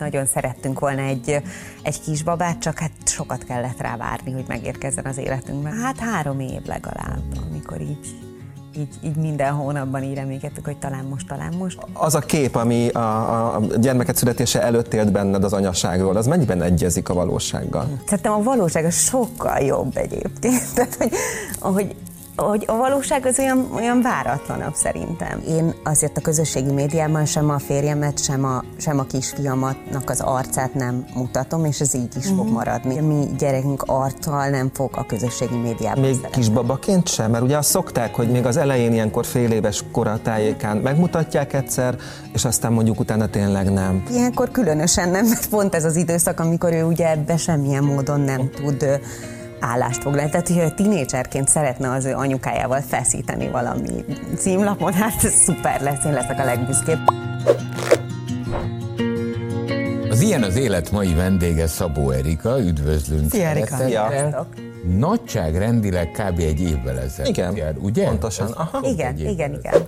nagyon szerettünk volna egy, egy kisbabát, csak hát sokat kellett rá várni, hogy megérkezzen az életünkben. Hát három év legalább, amikor így így, így minden hónapban így reménykedtük, hogy talán most, talán most. Az a kép, ami a, a gyermeket születése előtt élt benned az anyaságról, az mennyiben egyezik a valósággal? Szerintem a valóság sokkal jobb egyébként. Tehát, hogy, hogy hogy a valóság az olyan, olyan váratlanabb szerintem. Én azért a közösségi médiában sem a férjemet, sem a, sem a kisfiamatnak az arcát nem mutatom, és ez így is mm. fog mhm. maradni. Mi gyerekünk arccal nem fog a közösségi médiában Még szeretni. kisbabaként sem? Mert ugye azt szokták, hogy még az elején ilyenkor fél éves koratájékán megmutatják egyszer, és aztán mondjuk utána tényleg nem. Ilyenkor különösen nem, mert pont ez az időszak, amikor ő ugye ebbe semmilyen módon nem tud állást foglal. Tehát, hogyha tinédzserként szeretne az ő anyukájával feszíteni valami címlapon, hát ez szuper lesz, én leszek a legbüszkébb. Az ilyen az élet mai vendége Szabó Erika, üdvözlünk. Szia Erika. Szia. Nagyságrendileg kb. egy évvel ezelőtt igen, jár, ugye? Pontosan. Aha. Igen, igen, igen.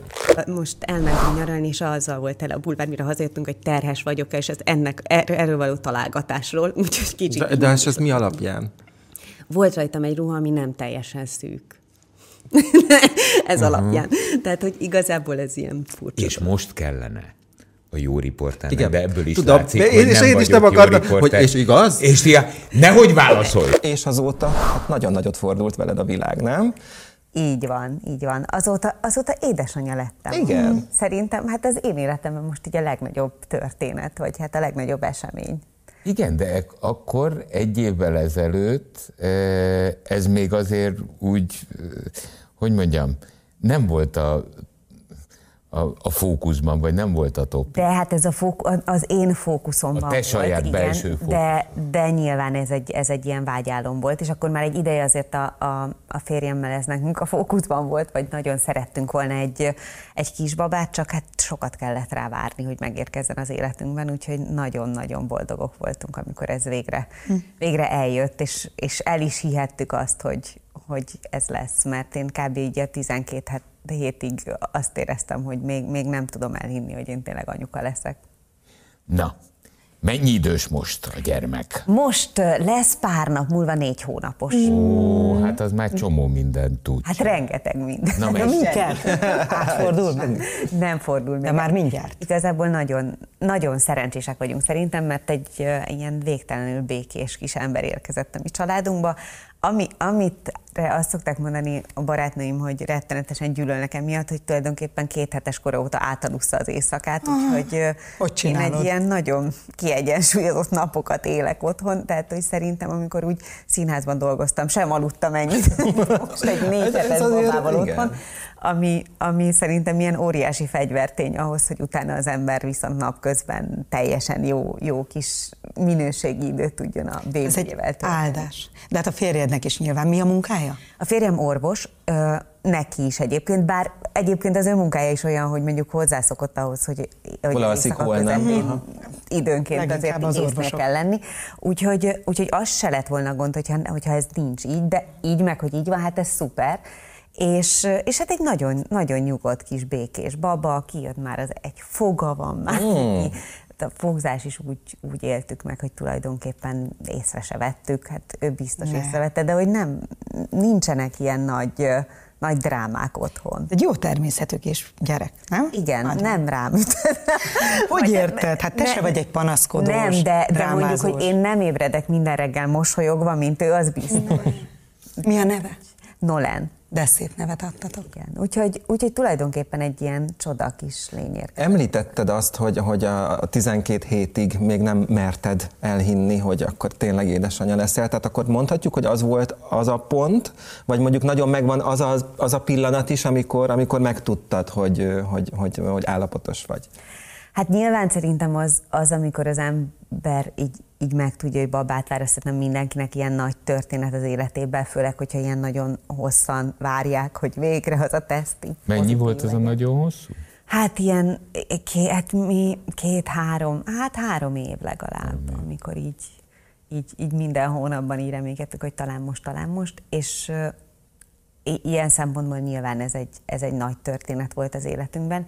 Most elmentünk nyaralni, és azzal volt el a bulvár, mire hazajöttünk, hogy terhes vagyok, és ez ennek, er, erről való találgatásról, úgyhogy kicsit... De, de ez mi alapján? Volt rajtam egy ruha, ami nem teljesen szűk. ez uh-huh. alapján. Tehát, hogy igazából ez ilyen furcsa. És most kellene a jó riporter. Igen. De ebből is Tudom, látszik, de én, és én is nem akartam, hogy és igaz? És tia, nehogy válaszolj! És azóta hát nagyon nagyot fordult veled a világ, nem? Így van, így van. Azóta, azóta édesanyja lettem. Igen. Szerintem, hát az én életemben most így a legnagyobb történet, vagy hát a legnagyobb esemény. Igen, de akkor egy évvel ezelőtt ez még azért úgy, hogy mondjam, nem volt a a, a fókuszban, vagy nem volt a top? De hát ez a fók, az én fókuszomban A te saját volt, belső igen, fókusz. De, de nyilván ez egy, ez egy ilyen vágyálom volt, és akkor már egy ideje azért a, a, a férjemmel ez nekünk a fókuszban volt, vagy nagyon szerettünk volna egy, egy kisbabát, csak hát sokat kellett rá várni, hogy megérkezzen az életünkben, úgyhogy nagyon-nagyon boldogok voltunk, amikor ez végre, hm. végre eljött, és, és el is hihettük azt, hogy, hogy ez lesz, mert én kb. így a 12 hétig azt éreztem, hogy még, még nem tudom elhinni, hogy én tényleg anyuka leszek. Na, Mennyi idős most a gyermek? Most lesz pár nap múlva négy hónapos. Ó, hát az már csomó mindent tud. Hát rengeteg minden. Na, hát, mindjárt átfordul meg? Nem fordul meg. De már mindjárt. Igazából nagyon, nagyon szerencsések vagyunk szerintem, mert egy ilyen végtelenül békés kis ember érkezett a mi családunkba, ami, amit azt szokták mondani a barátnőim, hogy rettenetesen gyűlölnek emiatt, hogy tulajdonképpen két hetes kora óta átalussza az éjszakát, úgyhogy hogy én egy ilyen nagyon kiegyensúlyozott napokat élek otthon, tehát hogy szerintem amikor úgy színházban dolgoztam, sem aludtam ennyit, most egy négy hetes babával otthon, ami, ami szerintem ilyen óriási fegyvertény ahhoz, hogy utána az ember viszont napközben teljesen jó, jó kis minőségi időt tudjon a bébiével Ez egy áldás. De hát a férjednek is nyilván. Mi a munkája? A férjem orvos, ö, neki is egyébként, bár egyébként az ő munkája is olyan, hogy mondjuk hozzászokott ahhoz, hogy, hogy alszik, hol nem. időnként Leginkább azért az kell lenni. Úgyhogy, úgyhogy az se lett volna gond, hogyha, hogyha ez nincs így, de így meg, hogy így van, hát ez szuper. És, és hát egy nagyon, nagyon nyugodt kis békés baba, kijött már az egy foga van már. Mm. A fogzás is úgy, úgy éltük meg, hogy tulajdonképpen észre se vettük, hát ő biztos ne. észrevette, de hogy nem, nincsenek ilyen nagy, nagy drámák otthon. Egy jó természetű kis gyerek, nem? Igen, Nagyon. nem rám Hogy érted? Hát te ne, se vagy egy panaszkodós, Nem, de, de mondjuk, hogy én nem ébredek minden reggel mosolyogva, mint ő, az biztos. Mi a neve? Nolen. De szép nevet adtatok. Igen, úgyhogy, úgyhogy tulajdonképpen egy ilyen csoda kis lény Említetted azt, hogy, hogy a 12 hétig még nem merted elhinni, hogy akkor tényleg édesanyja leszel, tehát akkor mondhatjuk, hogy az volt az a pont, vagy mondjuk nagyon megvan az a, az a pillanat is, amikor, amikor megtudtad, hogy, hogy, hogy, hogy állapotos vagy. Hát nyilván szerintem az, az amikor az ember így, így megtudja, hogy babát vár, szerintem mindenkinek ilyen nagy történet az életében, főleg, hogyha ilyen nagyon hosszan várják, hogy végre az a teszt. Mennyi volt ez a nagyon hosszú? Hát ilyen két, hát mi, két-három, hát három év legalább, mm. amikor így, így, így minden hónapban így reménykedtük, hogy talán most, talán most, és uh, ilyen szempontból nyilván ez egy, ez egy nagy történet volt az életünkben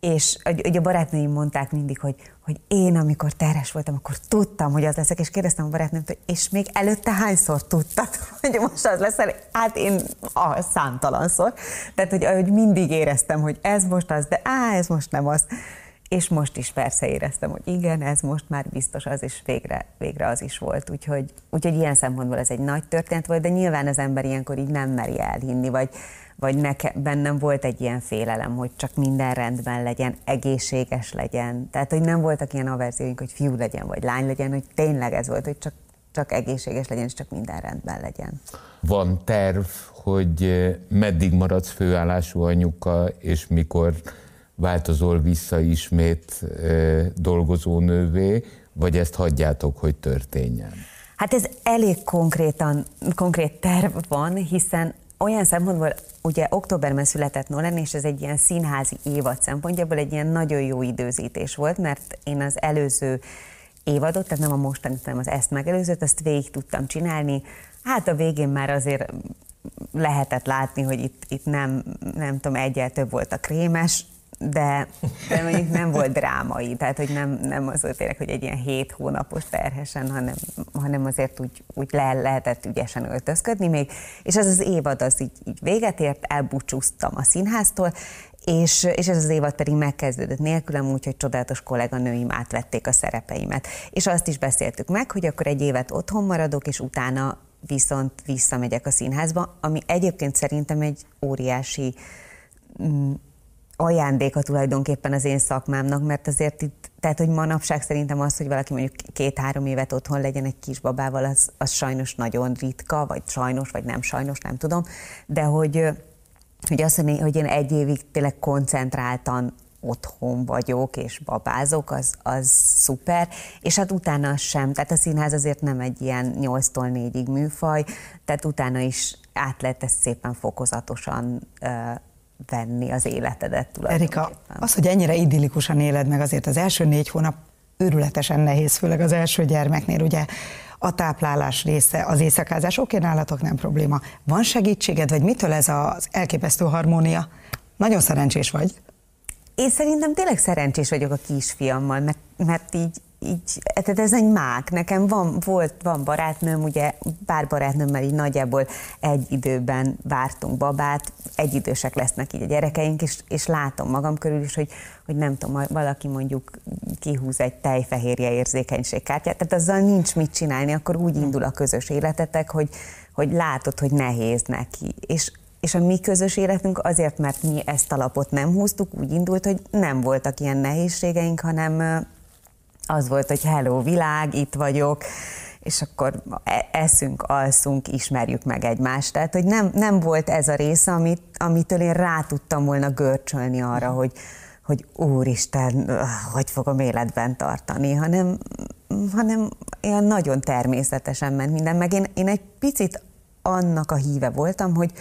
és ugye a barátnőim mondták mindig, hogy, hogy én, amikor terhes voltam, akkor tudtam, hogy az leszek, és kérdeztem a barátnőmtől, és még előtte hányszor tudtad, hogy most az lesz? Hát én a számtalanszor. Tehát, hogy, hogy mindig éreztem, hogy ez most az, de á, ez most nem az. És most is persze éreztem, hogy igen, ez most már biztos az, és végre, végre az is volt. Úgyhogy, úgyhogy ilyen szempontból ez egy nagy történet volt, de nyilván az ember ilyenkor így nem meri elhinni, vagy, vagy neke, bennem volt egy ilyen félelem, hogy csak minden rendben legyen, egészséges legyen. Tehát, hogy nem voltak ilyen averzióink, hogy fiú legyen, vagy lány legyen, hogy tényleg ez volt, hogy csak, csak egészséges legyen, és csak minden rendben legyen. Van terv, hogy eh, meddig maradsz főállású anyuka, és mikor változol vissza ismét dolgozónővé, vagy ezt hagyjátok, hogy történjen? Hát ez elég konkrétan, konkrét terv van, hiszen olyan szempontból, ugye októberben született Nolan, és ez egy ilyen színházi évad szempontjából egy ilyen nagyon jó időzítés volt, mert én az előző évadot, tehát nem a mostani, hanem az ezt megelőzőt, azt végig tudtam csinálni. Hát a végén már azért lehetett látni, hogy itt, itt nem, nem tudom, egyel több volt a krémes, de, de mondjuk nem volt drámai, tehát hogy nem, nem az volt tényleg, hogy egy ilyen hét hónapos terhesen, hanem, hanem azért úgy, úgy le lehetett ügyesen öltözködni még, és ez az évad az így, így véget ért, elbúcsúztam a színháztól, és, és ez az évad pedig megkezdődött nélkülem, úgyhogy csodálatos kolléganőim átvették a szerepeimet. És azt is beszéltük meg, hogy akkor egy évet otthon maradok, és utána viszont visszamegyek a színházba, ami egyébként szerintem egy óriási mm, ajándéka tulajdonképpen az én szakmámnak, mert azért itt, tehát hogy manapság szerintem az, hogy valaki mondjuk két-három évet otthon legyen egy kisbabával, az, az sajnos nagyon ritka, vagy sajnos, vagy nem sajnos, nem tudom, de hogy, hogy azt mondani, hogy én egy évig tényleg koncentráltan otthon vagyok és babázok, az, az szuper, és hát utána sem, tehát a színház azért nem egy ilyen 8-tól 4-ig műfaj, tehát utána is át lehet ezt szépen fokozatosan venni az életedet Erika, az, hogy ennyire idillikusan éled meg, azért az első négy hónap őrületesen nehéz, főleg az első gyermeknél, ugye a táplálás része, az éjszakázás, oké, nálatok nem probléma. Van segítséged, vagy mitől ez az elképesztő harmónia? Nagyon szerencsés vagy. Én szerintem tényleg szerencsés vagyok a kisfiammal, mert, mert így így, tehát ez egy mák. Nekem van, volt, van barátnőm, ugye pár barátnőmmel így nagyjából egy időben vártunk babát, egy idősek lesznek így a gyerekeink, és, és látom magam körül is, hogy, hogy nem tudom, valaki mondjuk kihúz egy tejfehérje érzékenységkártyát, tehát azzal nincs mit csinálni, akkor úgy indul a közös életetek, hogy, hogy látod, hogy nehéz neki. És és a mi közös életünk azért, mert mi ezt a lapot nem húztuk, úgy indult, hogy nem voltak ilyen nehézségeink, hanem az volt, hogy hello világ, itt vagyok, és akkor e, eszünk, alszunk, ismerjük meg egymást. Tehát, hogy nem, nem volt ez a része, amit, amitől én rá tudtam volna görcsölni arra, hogy, hogy úristen, hogy fogom életben tartani, hanem, hanem ilyen nagyon természetesen ment minden, meg én, én egy picit annak a híve voltam, hogy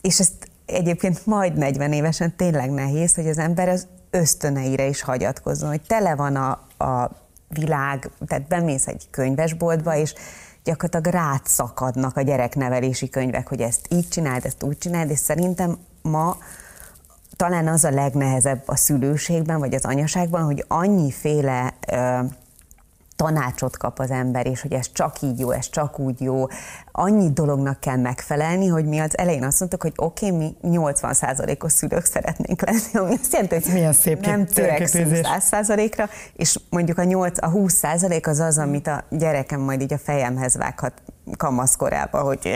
és ezt egyébként majd 40 évesen tényleg nehéz, hogy az ember az ösztöneire is hagyatkozzon, hogy tele van a, a világ, tehát bemész egy könyvesboltba, és gyakorlatilag rád szakadnak a gyereknevelési könyvek, hogy ezt így csináld, ezt úgy csináld, és szerintem ma talán az a legnehezebb a szülőségben, vagy az anyaságban, hogy annyiféle ö, tanácsot kap az ember, és hogy ez csak így jó, ez csak úgy jó. Annyi dolognak kell megfelelni, hogy mi az elején azt mondtuk, hogy oké, okay, mi 80%-os szülők szeretnénk lenni, ami azt jelenti, hogy Milyen szép nem törekszünk 100%-ra, és mondjuk a, 8, a 20% az az, amit a gyerekem majd így a fejemhez vághat kamaszkorában, hogy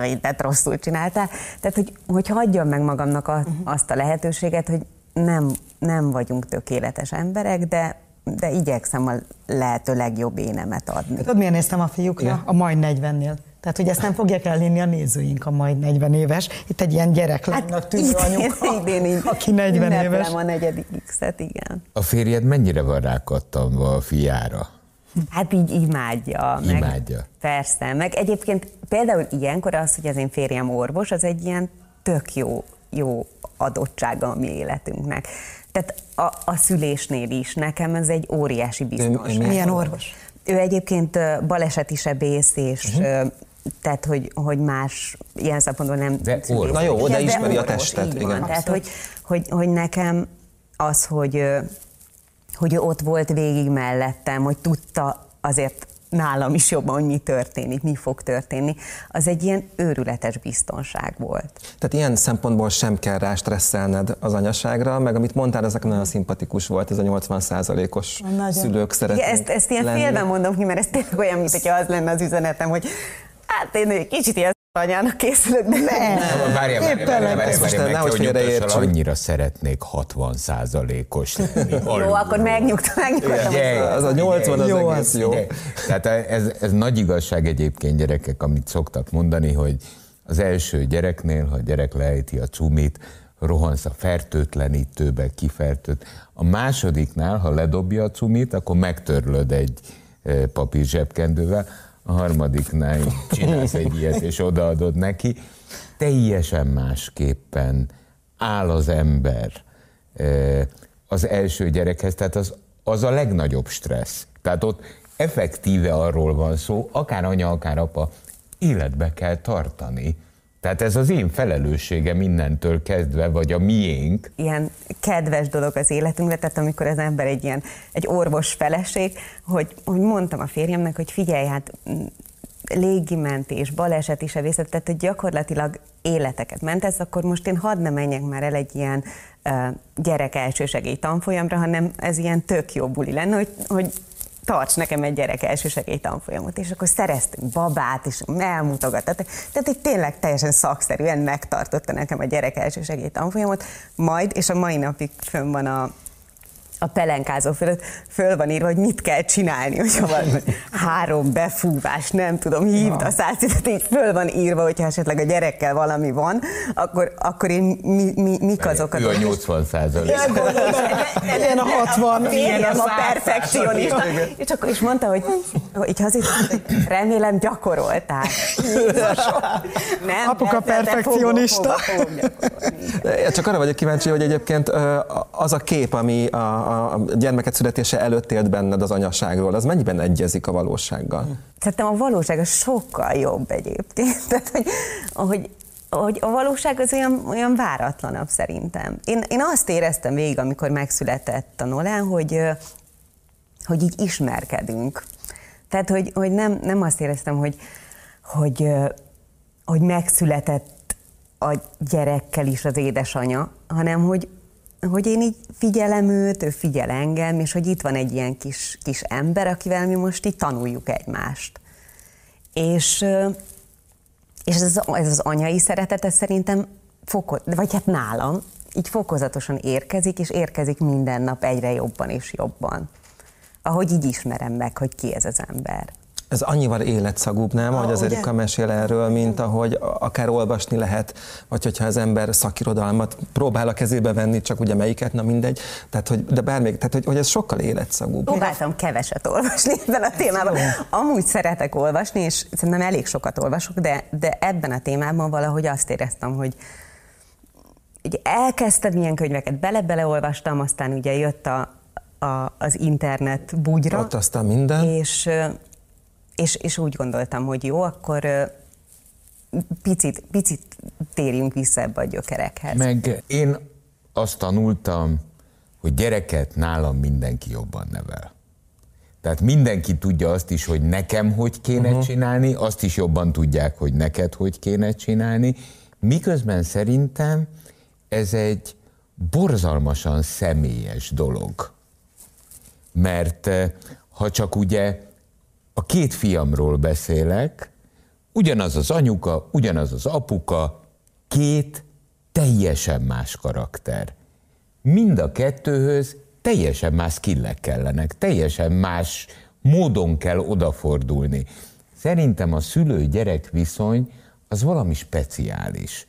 mindent rosszul csináltál. Tehát, hogy, hogy hagyjam meg magamnak a, azt a lehetőséget, hogy nem, nem vagyunk tökéletes emberek, de de igyekszem a lehető legjobb énemet adni. Tudod, milyen néztem a fiúkra? Ja. A majd 40-nél. Tehát, hogy ezt nem fogják elhinni a nézőink, a majd 40 éves. Itt egy ilyen gyereklánynak hát tűnő anyuka, idén, idén, aki 40 éves. a negyedik X-et, igen. A férjed mennyire van rákattanva a fiára? Hát így imádja. Imádja. Meg, persze, meg egyébként például ilyenkor az, hogy az én férjem orvos, az egy ilyen tök jó, jó adottsága a mi életünknek. Tehát a, a szülésnél is nekem ez egy óriási biztonság. Milyen orvos? Ő egyébként baleseti sebész, és uh-huh. tehát, hogy, hogy más ilyen szempontból nem... De Na jó, de ismeri a testet. igen. Tehát, hogy, hogy, hogy nekem az, hogy, hogy ott volt végig mellettem, hogy tudta azért nálam is jobban, hogy mi történik, mi fog történni, az egy ilyen őrületes biztonság volt. Tehát ilyen szempontból sem kell rá stresszelned az anyaságra, meg amit mondtál, ezek nagyon szimpatikus volt, ez a 80 os szülők szeretnek Igen, ezt, ezt ilyen lenni. félben mondom ki, mert ez tényleg olyan, mint hogyha az lenne az üzenetem, hogy hát én egy kicsit ilyen anyának készülök, de nem. nem. Várja, várja, most várja, nehogy félreértsük. Annyira szeretnék 60 százalékos Jó, akkor megnyugtam, megnyugtam. Az a 80 az jó, egész jó. Tehát ez, ez nagy igazság egyébként gyerekek, amit szoktak mondani, hogy az első gyereknél, ha a gyerek lejti a cumit, rohansz a fertőtlenítőbe, kifertőt. A másodiknál, ha ledobja a cumit, akkor megtörlöd egy eh, papír zsebkendővel a harmadiknál csinálsz egy ilyet, és odaadod neki. Teljesen másképpen áll az ember az első gyerekhez, tehát az, az a legnagyobb stressz. Tehát ott effektíve arról van szó, akár anya, akár apa, életbe kell tartani tehát ez az én felelőssége mindentől kezdve, vagy a miénk. Ilyen kedves dolog az életünkben, tehát amikor az ember egy ilyen, egy orvos feleség, hogy, hogy mondtam a férjemnek, hogy figyelj, hát mm, légimentés, baleset is a vészet, tehát hogy gyakorlatilag életeket mentesz, akkor most én hadd ne menjek már el egy ilyen uh, gyerek elsősegély tanfolyamra, hanem ez ilyen tök jó buli lenne, hogy, hogy tarts nekem egy gyerek elsősegély tanfolyamot, és akkor szereztünk babát, és elmutogatta. Tehát itt tényleg teljesen szakszerűen megtartotta nekem a gyerek elsősegély tanfolyamot, majd, és a mai napig fönn van a, a pelenkázó fölött föl van írva, hogy mit kell csinálni, hogyha van három befúvás, nem tudom, hívd a százszítet, így föl van írva, hogyha esetleg a gyerekkel valami van, akkor, akkor én mi, mi, mik azok a... Ő a 80 százalék. Ilyen a 60. Ilyen a, a perfekcionista. És akkor is mondta, hogy, hogy azért, remélem gyakoroltál. Nem, Apuka perfekcionista. Csak arra vagyok kíváncsi, hogy egyébként az a kép, ami a, a gyermeket születése előtt élt benned az anyaságról, az mennyiben egyezik a valósággal? Szerintem a valóság az sokkal jobb egyébként. Tehát, hogy, hogy hogy a valóság az olyan, olyan váratlanabb szerintem. Én, én azt éreztem végig, amikor megszületett a Nolan, hogy, hogy így ismerkedünk. Tehát, hogy, hogy nem, nem azt éreztem, hogy, hogy, hogy megszületett a gyerekkel is az édesanyja, hanem hogy, hogy én így figyelem őt, ő figyel engem, és hogy itt van egy ilyen kis, kis ember, akivel mi most így tanuljuk egymást. És, és ez, az, ez az anyai szeretet, ez szerintem foko, vagy hát nálam, így fokozatosan érkezik, és érkezik minden nap egyre jobban és jobban. Ahogy így ismerem meg, hogy ki ez az ember. Ez annyival életszagúbb, nem, ah, hogy az Erika mesél erről, mint ahogy akár olvasni lehet, vagy hogyha az ember szakirodalmat próbál a kezébe venni, csak ugye melyiket, na mindegy. Tehát, hogy, de bármelyik, tehát, hogy, hogy ez sokkal életszagúbb. Próbáltam keveset olvasni ebben a témában. Amúgy szeretek olvasni, és szerintem elég sokat olvasok, de, de ebben a témában valahogy azt éreztem, hogy, hogy elkezdtem ilyen könyveket, bele-bele olvastam, aztán ugye jött a, a, az internet bugyra. Ott aztán minden. És és, és úgy gondoltam, hogy jó, akkor picit, picit térjünk vissza ebbe a gyökerekhez. Meg én azt tanultam, hogy gyereket nálam mindenki jobban nevel. Tehát mindenki tudja azt is, hogy nekem hogy kéne uh-huh. csinálni, azt is jobban tudják, hogy neked hogy kéne csinálni, miközben szerintem ez egy borzalmasan személyes dolog. Mert ha csak ugye a két fiamról beszélek, ugyanaz az anyuka, ugyanaz az apuka, két teljesen más karakter. Mind a kettőhöz teljesen más skillek kellenek, teljesen más módon kell odafordulni. Szerintem a szülő-gyerek viszony az valami speciális,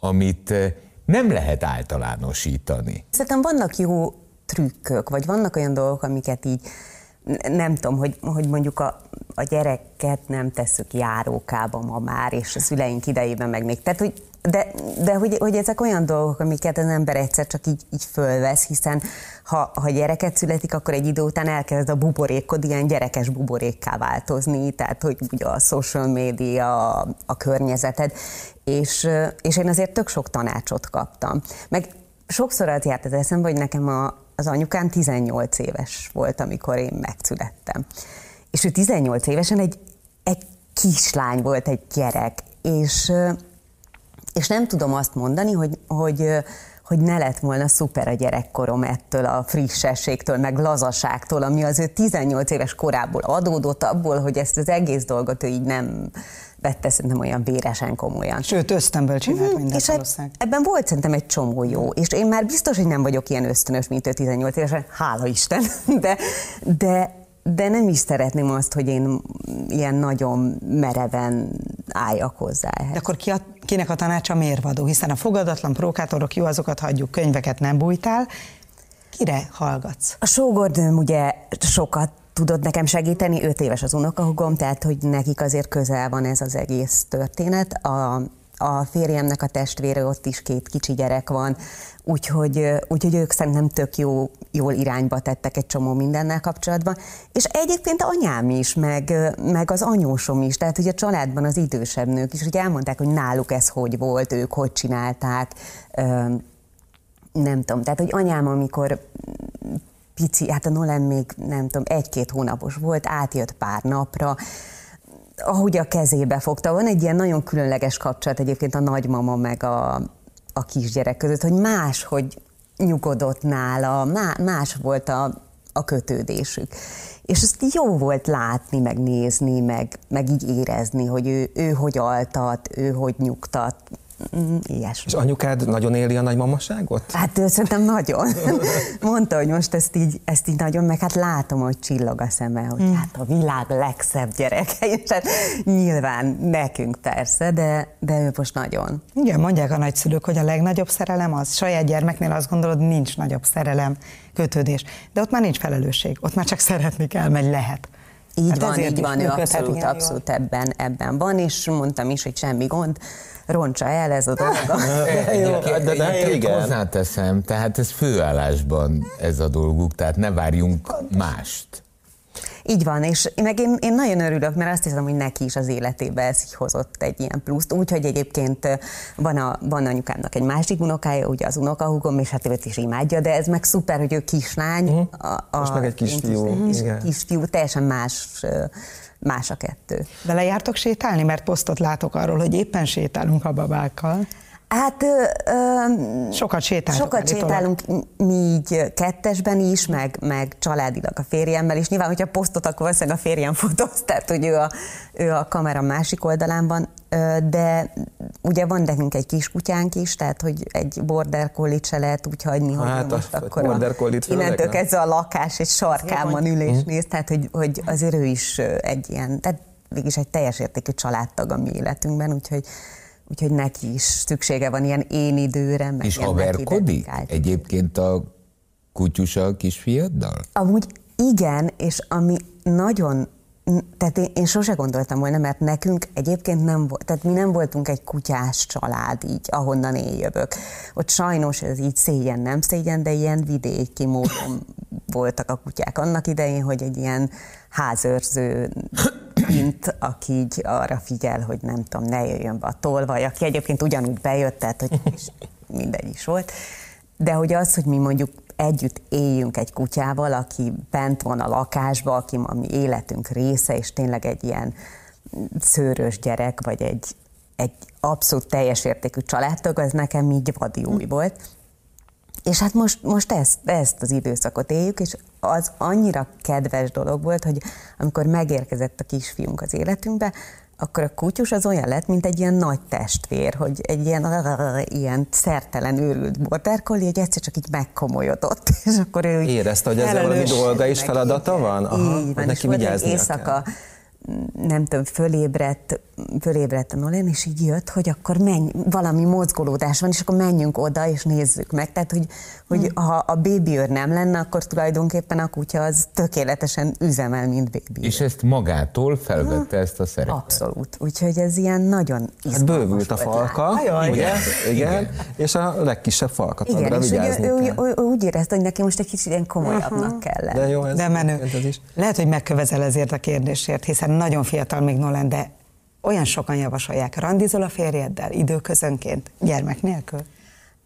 amit eh, nem lehet általánosítani. Szerintem vannak jó trükkök, vagy vannak olyan dolgok, amiket így nem tudom, hogy, hogy mondjuk a, a gyereket nem tesszük járókába ma már, és a szüleink idejében meg még. Tehát, hogy de, de hogy, hogy ezek olyan dolgok, amiket az ember egyszer csak így, így fölvesz, hiszen ha, ha gyereket születik, akkor egy idő után elkezd a buborékod ilyen gyerekes buborékká változni, tehát hogy ugye a social media, a, a környezeted, és, és én azért tök sok tanácsot kaptam. Meg sokszor az járt az eszembe, hogy nekem a, az anyukám 18 éves volt, amikor én megszülettem. És ő 18 évesen egy, egy kislány volt, egy gyerek, és, és nem tudom azt mondani, hogy, hogy, hogy ne lett volna szuper a gyerekkorom ettől a frissességtől, meg lazaságtól, ami az ő 18 éves korából adódott, abból, hogy ezt az egész dolgot ő így nem vette szerintem olyan véresen komolyan. Sőt, ösztönből csinált mm, mindent és ebben volt szerintem egy csomó jó, és én már biztos, hogy nem vagyok ilyen ösztönös, mint ő 18 évesen, hála Isten, de, de, de nem is szeretném azt, hogy én ilyen nagyon mereven álljak hozzá. Ehhez. De akkor ki a, kinek a tanácsa mérvadó? Hiszen a fogadatlan prókátorok jó, azokat hagyjuk, könyveket nem bújtál. Kire hallgatsz? A sógordőm ugye sokat tudott nekem segíteni, öt éves az unokahugom, tehát hogy nekik azért közel van ez az egész történet. A, a férjemnek a testvére, ott is két kicsi gyerek van, úgyhogy, úgyhogy ők szerintem tök jó, jól irányba tettek egy csomó mindennel kapcsolatban. És egyébként anyám is, meg, meg az anyósom is, tehát hogy a családban az idősebb nők is, hogy elmondták, hogy náluk ez hogy volt, ők hogy csinálták, nem tudom, tehát hogy anyám, amikor pici, hát a Nolan még nem tudom, egy-két hónapos volt, átjött pár napra, ahogy a kezébe fogta. Van egy ilyen nagyon különleges kapcsolat egyébként a nagymama meg a, a kisgyerek között, hogy más, hogy nyugodott nála, más volt a, a kötődésük. És ezt jó volt látni, meg nézni, meg, meg így érezni, hogy ő, ő hogy altat, ő hogy nyugtat, ilyesmi. És anyukád nagyon éli a nagymamaságot? Hát szerintem nagyon. Mondta, hogy most ezt így, ezt így nagyon, meg hát látom, hogy csillog a szeme, hogy mm. hát a világ legszebb gyereke, és hát nyilván nekünk persze, de, de ő most nagyon. Igen, mondják a nagyszülők, hogy a legnagyobb szerelem az. Saját gyermeknél azt gondolod, nincs nagyobb szerelem, kötődés. De ott már nincs felelősség, ott már csak szeretni kell, mert lehet. Így hát van, így van, ő abszolút, abszolút ebben, ebben van, és mondtam is, hogy semmi gond roncsa el ez a dolog. de, de, de igen. Hozzáteszem, tehát ez főállásban ez a dolguk, tehát ne várjunk mást. Így van, és meg én, én nagyon örülök, mert azt hiszem, hogy neki is az életébe ez így hozott egy ilyen pluszt. Úgyhogy egyébként van, a, van anyukámnak egy másik unokája, ugye az unokahúgom, és hát őt is imádja, de ez meg szuper, hogy ő kislány. Uh-huh. A, a, Most meg egy kisfiú. Kis, kisfiú, teljesen más más a kettő. Vele jártok sétálni? Mert posztot látok arról, hogy éppen sétálunk a babákkal. Hát ö, sokat sétálunk. Sokat sétálunk mi így kettesben is, meg, meg családilag a férjemmel is. Nyilván, hogyha posztot, akkor valószínűleg a férjem fotóz, tehát hogy ő a, ő a kamera másik oldalán van, de ugye van nekünk egy kis kutyánk is, tehát hogy egy border collie se lehet úgy hagyni, hogy hát most akkor border a, innentől kezdve a lakás egy sarkában ül és néz, tehát hogy, hogy azért ő is egy ilyen, tehát végig egy teljes értékű családtag a mi életünkben, úgyhogy úgyhogy neki is szüksége van ilyen én időre. Meg és haverkodik egyébként a kutyusa a kisfiaddal? Amúgy igen, és ami nagyon tehát én, én sose gondoltam volna, mert nekünk egyébként nem volt, tehát mi nem voltunk egy kutyás család így, ahonnan én jövök. Ott sajnos ez így szégyen, nem szégyen, de ilyen vidéki módon voltak a kutyák annak idején, hogy egy ilyen házőrző mint aki így arra figyel, hogy nem tudom, ne jöjjön be a tolvaj, aki egyébként ugyanúgy bejött, tehát hogy mindegy is volt. De hogy az, hogy mi mondjuk együtt éljünk egy kutyával, aki bent van a lakásba, aki a mi életünk része, és tényleg egy ilyen szőrös gyerek, vagy egy, egy abszolút teljes értékű családtag, az nekem így vadi új volt. És hát most, most ezt, ezt az időszakot éljük, és az annyira kedves dolog volt, hogy amikor megérkezett a kisfiunk az életünkbe, akkor a kutyus az olyan lett, mint egy ilyen nagy testvér, hogy egy ilyen, ilyen szertelen őrült border collie, hogy egyszer csak így megkomolyodott, és akkor ő Érezte, hogy ez valami dolga és feladata van? Aha, így van, neki és éjszaka kell nem tudom, fölébredt, fölébredt a Nolan, és így jött, hogy akkor menj, valami mozgolódás van, és akkor menjünk oda, és nézzük meg. Tehát, hogy, hogy hmm. ha a bébiőr nem lenne, akkor tulajdonképpen a kutya az tökéletesen üzemel, mint bébi. És ezt magától felvette ha. ezt a szerepet? Abszolút. Úgyhogy ez ilyen nagyon hát bővült a falka, ugye? Igen. Igen. És a legkisebb falka Igen, és ő, ő, ő, úgy érezte, hogy neki most egy kicsit ilyen komolyabbnak uh-huh. kellene. De jó, ez De menő. Ez is. Lehet, hogy megkövezel ezért a kérdésért, hiszen nagyon fiatal még Nolan, de olyan sokan javasolják, randizol a férjeddel időközönként, gyermek nélkül?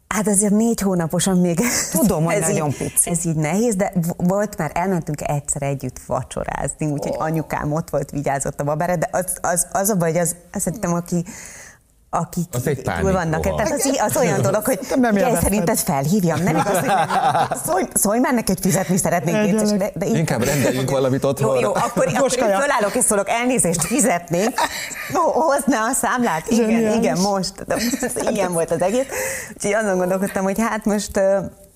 Hát azért négy hónaposan még Tudom, hogy ez nagyon így, pici. Ez így nehéz, de volt már, elmentünk egyszer együtt vacsorázni, úgyhogy oh. anyukám ott volt, vigyázott a babára, de az, az, az a baj, hogy az, azt szerintem, aki akik Az egy túl vannak. pánikroham. Tehát az, az olyan dolog, hogy Nem nem élvezted. szerinted felhívjam, nem igaz, hogy szólj, szólj már neki, hogy fizetni szeretnénk. Szíves, de, de Inkább rendeljünk valamit jó, otthon. jó, akkor, akkor én fölállok és szólok, elnézést fizetnék. Ó, hozná a számlát? Igen, Zseniális. igen, most. De ilyen volt az egész. Úgyhogy azon gondolkodtam, hogy hát most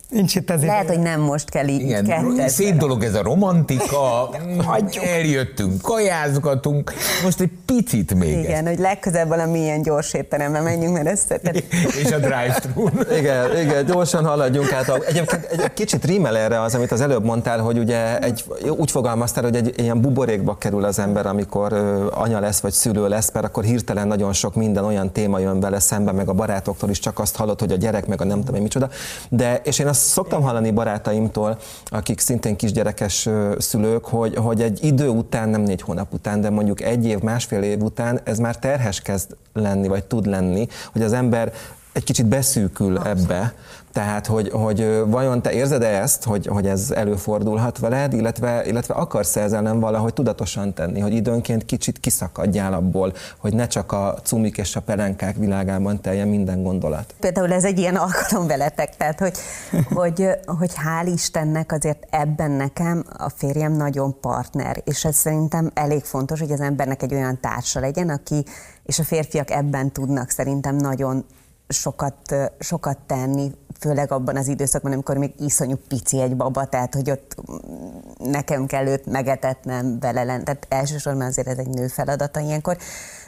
Nincs itt ez lehet, hogy nem most kell így Igen, szép dolog ez a romantika, eljöttünk, kajázgatunk, most egy picit még Igen, hogy legközelebb valami ilyen gyors étterembe menjünk, mert ez. És a drive-thru. Igen, igen, gyorsan haladjunk át. Egyébként egy kicsit rímel erre az, amit az előbb mondtál, hogy ugye egy, úgy fogalmaztál, hogy egy ilyen buborékba kerül az ember, amikor ö, anya lesz, vagy szülő lesz, mert akkor hirtelen nagyon sok minden olyan téma jön vele szembe, meg a barátoktól is csak azt hallod, hogy a gyerek, meg a nem tudom micsoda. De, és én azt szoktam hallani barátaimtól, akik szintén kisgyerekes szülők, hogy, hogy egy idő után, nem négy hónap után, de mondjuk egy év, másfél év után ez már terhes kezd lenni, vagy tud lenni, hogy az ember egy kicsit beszűkül ebbe, tehát, hogy, hogy vajon te érzed-e ezt, hogy, hogy ez előfordulhat veled, illetve, illetve akarsz ezzel nem valahogy tudatosan tenni, hogy időnként kicsit kiszakadjál abból, hogy ne csak a cumik és a pelenkák világában teljen minden gondolat. Például ez egy ilyen alkalom veletek, tehát hogy, hogy, hogy hál' Istennek azért ebben nekem a férjem nagyon partner, és ez szerintem elég fontos, hogy az embernek egy olyan társa legyen, aki, és a férfiak ebben tudnak szerintem nagyon sokat, sokat tenni, főleg abban az időszakban, amikor még iszonyú pici egy baba, tehát hogy ott mm, nekem kell őt megetetnem vele lenni. Tehát elsősorban azért ez egy nő feladata ilyenkor.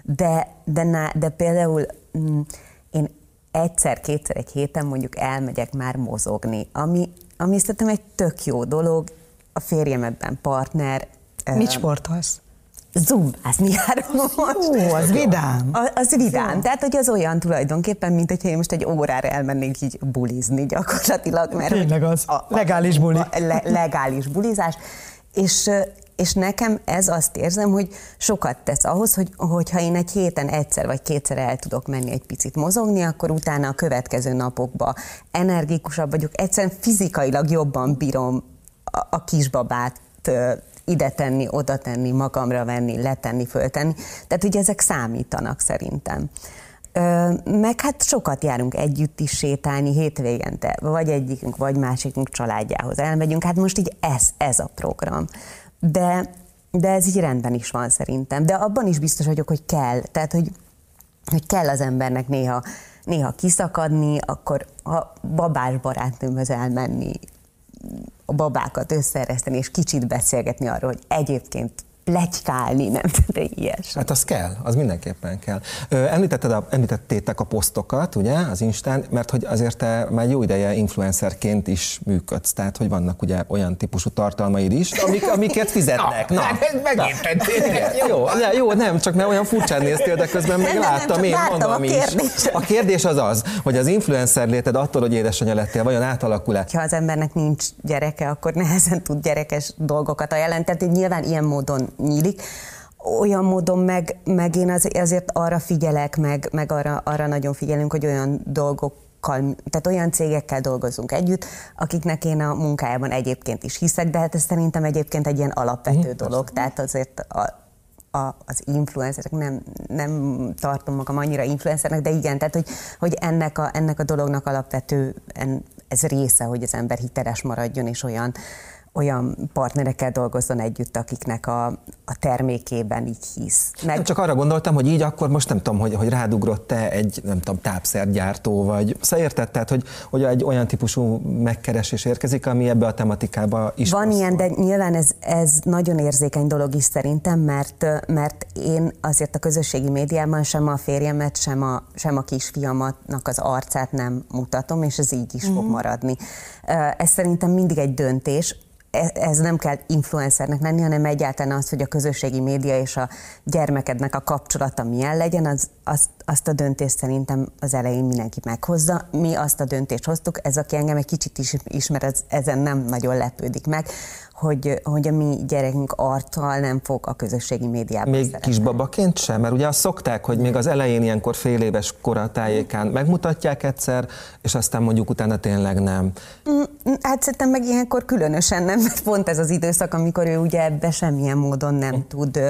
De, de, na, de például mm, én egyszer-kétszer egy héten mondjuk elmegyek már mozogni, ami, ami szerintem egy tök jó dolog, a férjem ebben partner, Mit sportolsz? Zumbázni járom most. Ó, az vidám. A- Az vidám, tehát hogy az olyan tulajdonképpen, mint hogyha én most egy órára elmennék így bulizni gyakorlatilag. Mert Tényleg az. Legális buli. A, le, legális bulizás. És, és nekem ez azt érzem, hogy sokat tesz ahhoz, hogy hogyha én egy héten egyszer vagy kétszer el tudok menni egy picit mozogni, akkor utána a következő napokban energikusabb vagyok, egyszerűen fizikailag jobban bírom a, a kisbabát ide tenni, oda tenni, magamra venni, letenni, föltenni. Tehát ugye ezek számítanak szerintem. Ö, meg hát sokat járunk együtt is sétálni hétvégente, vagy egyikünk, vagy másikunk családjához elmegyünk. Hát most így ez, ez a program. De, de ez így rendben is van szerintem. De abban is biztos vagyok, hogy kell. Tehát, hogy, hogy kell az embernek néha, néha kiszakadni, akkor ha babás barátnőmhöz elmenni, a babákat összeereszteni, és kicsit beszélgetni arról, hogy egyébként plegykálni, nem de ilyes. Hát az kell, az mindenképpen kell. Említetted a, említettétek a posztokat, ugye, az Instán, mert hogy azért te már jó ideje influencerként is működsz, tehát hogy vannak ugye olyan típusú tartalmaid is, amik, amiket fizetnek. Na, Hát megint tettél. jó, ne, jó, nem, csak mert olyan furcsán néztél, de közben meg Nem, nem, nem, láttam én magam a is. kérdést. A kérdés az az, hogy az influencer léted attól, hogy édesanyja lettél, vajon átalakul-e? Ha az embernek nincs gyereke, akkor nehezen tud gyerekes dolgokat ajánlani. Tehát nyilván ilyen módon nyílik. Olyan módon meg, meg én az, azért arra figyelek, meg, meg arra, arra nagyon figyelünk, hogy olyan dolgok tehát olyan cégekkel dolgozunk együtt, akiknek én a munkájában egyébként is hiszek, de hát ez szerintem egyébként egy ilyen alapvető dolog, tehát azért a, a, az influencerek, nem, nem tartom magam annyira influencernek, de igen, tehát hogy, hogy ennek, a, ennek a dolognak alapvető, en, ez része, hogy az ember hiteles maradjon, és olyan, olyan partnerekkel dolgozzon együtt, akiknek a, a termékében így hisz. Nem csak arra gondoltam, hogy így akkor most nem tudom, hogy, hogy rádugrott te egy, nem tudom, tápszergyártó, vagy szóval tehát, hogy, hogy egy olyan típusú megkeresés érkezik, ami ebbe a tematikába is Van passzol. ilyen, de nyilván ez, ez nagyon érzékeny dolog is szerintem, mert, mert én azért a közösségi médiában sem a férjemet, sem a, sem a kisfiamatnak az arcát nem mutatom, és ez így is fog maradni. Ez szerintem mindig egy döntés, ez nem kell influencernek lenni, hanem egyáltalán az, hogy a közösségi média és a gyermekednek a kapcsolata milyen legyen, az, azt, azt a döntést szerintem az elején mindenki meghozza. Mi azt a döntést hoztuk, ez aki engem egy kicsit is ismer, ez, ezen nem nagyon lepődik meg, hogy, hogy a mi gyerekünk arccal nem fog a közösségi médiában Még szerepelni. kisbabaként sem, mert ugye azt szokták, hogy még az elején ilyenkor fél éves koratájékán megmutatják egyszer, és aztán mondjuk utána tényleg nem. Mm, Hát szerintem meg ilyenkor különösen nem, mert pont ez az időszak, amikor ő ugye ebbe semmilyen módon nem tud ö,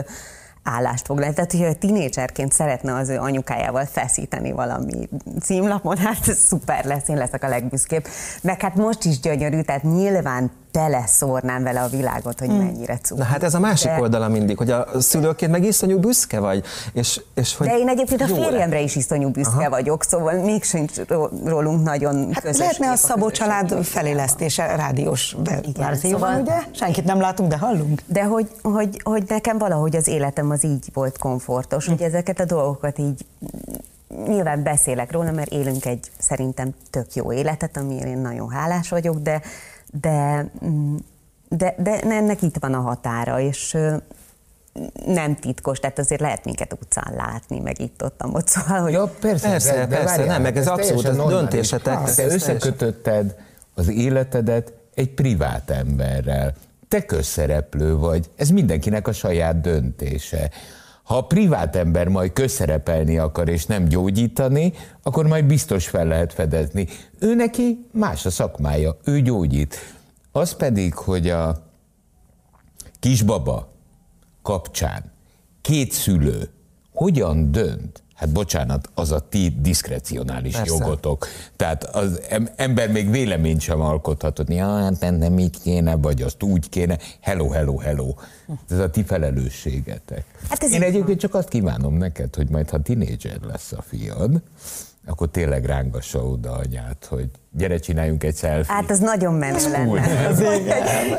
állást foglalni. Tehát, hogyha tinédzserként szeretne az ő anyukájával feszíteni valami címlapon, hát ez szuper lesz, én leszek a legbüszkébb. Meg hát most is gyönyörű, tehát nyilván teleszórnám vele a világot, hogy mennyire cuki. Na hát ez a másik De- oldala mindig, hogy a szülőként meg iszonyú büszke vagy, és, és hogy De én egyébként a férjemre is iszonyú büszke Aha. vagyok, szóval még sincs ró- rólunk nagyon Hát közös lehetne a Szabó család felélesztése rádiós verzióban, szóval- ugye? Senkit nem látunk, de hallunk. De hogy, hogy, hogy nekem valahogy az életem az így volt komfortos, hogy ezeket a dolgokat így nyilván beszélek róla, mert élünk egy szerintem tök jó életet, amiért én nagyon hálás vagyok, de, de, mm, de, de ennek itt van a határa, és nem titkos, tehát azért lehet minket utcán látni, meg itt ott, ott szóval, hogy Ja, persze, Persze, de, de persze, várjál, nem, meg ez abszolút, teljesen ez döntésetek, ez- Te ez összekötötted az életedet egy privát emberrel. Te közszereplő vagy. Ez mindenkinek a saját döntése. Ha a privát ember majd közszerepelni akar és nem gyógyítani, akkor majd biztos fel lehet fedezni. Ő neki más a szakmája, ő gyógyít. Az pedig, hogy a kisbaba kapcsán két szülő hogyan dönt? Hát bocsánat, az a ti diszkrecionális Persze. jogotok. Tehát az em- ember még véleményt sem alkothat, hogy ja, hát nem, nem így kéne, vagy azt úgy kéne. Hello, hello, hello. Ez a ti felelősségetek. Hát ez Én egyébként csak azt kívánom neked, hogy majd ha tinédzser lesz a fiad, akkor tényleg rángassa oda anyát, hogy gyere, csináljunk egy selfie. Hát az nagyon menő lenne. Az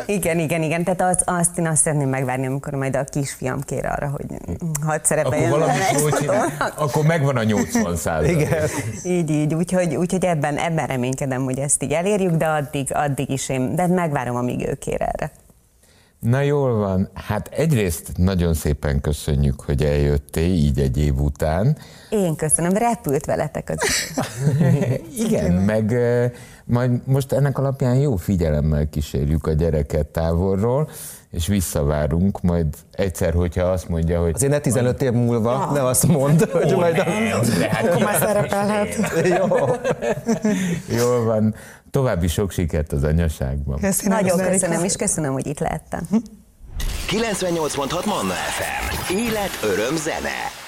igen, igen, igen. Tehát az, azt én azt szeretném megvárni, amikor majd a kisfiam kér arra, hogy hadd akkor szerepeljen benne egy jól csinál, akkor megvan a 80 százalék. Igen. Így, így, úgyhogy, úgyhogy ebben, ebben reménykedem, hogy ezt így elérjük, de addig, addig is én, de megvárom, amíg ő kér erre. Na jól van, hát egyrészt nagyon szépen köszönjük, hogy eljöttél így egy év után. Én köszönöm, repült veletek az. Igen, meg majd most ennek alapján jó figyelemmel kísérjük a gyereket távolról, és visszavárunk majd egyszer, hogyha azt mondja, hogy Azért ne 15 év múlva, ne azt mondd, hogy majd a... de hát Akkor már szerepelhet. Jó. jól van. További sok sikert az anyaságban. Köszönöm, Nagyon köszönöm, és köszönöm, hogy itt lehettem. 98.6 Manna FM. Élet, öröm, zene.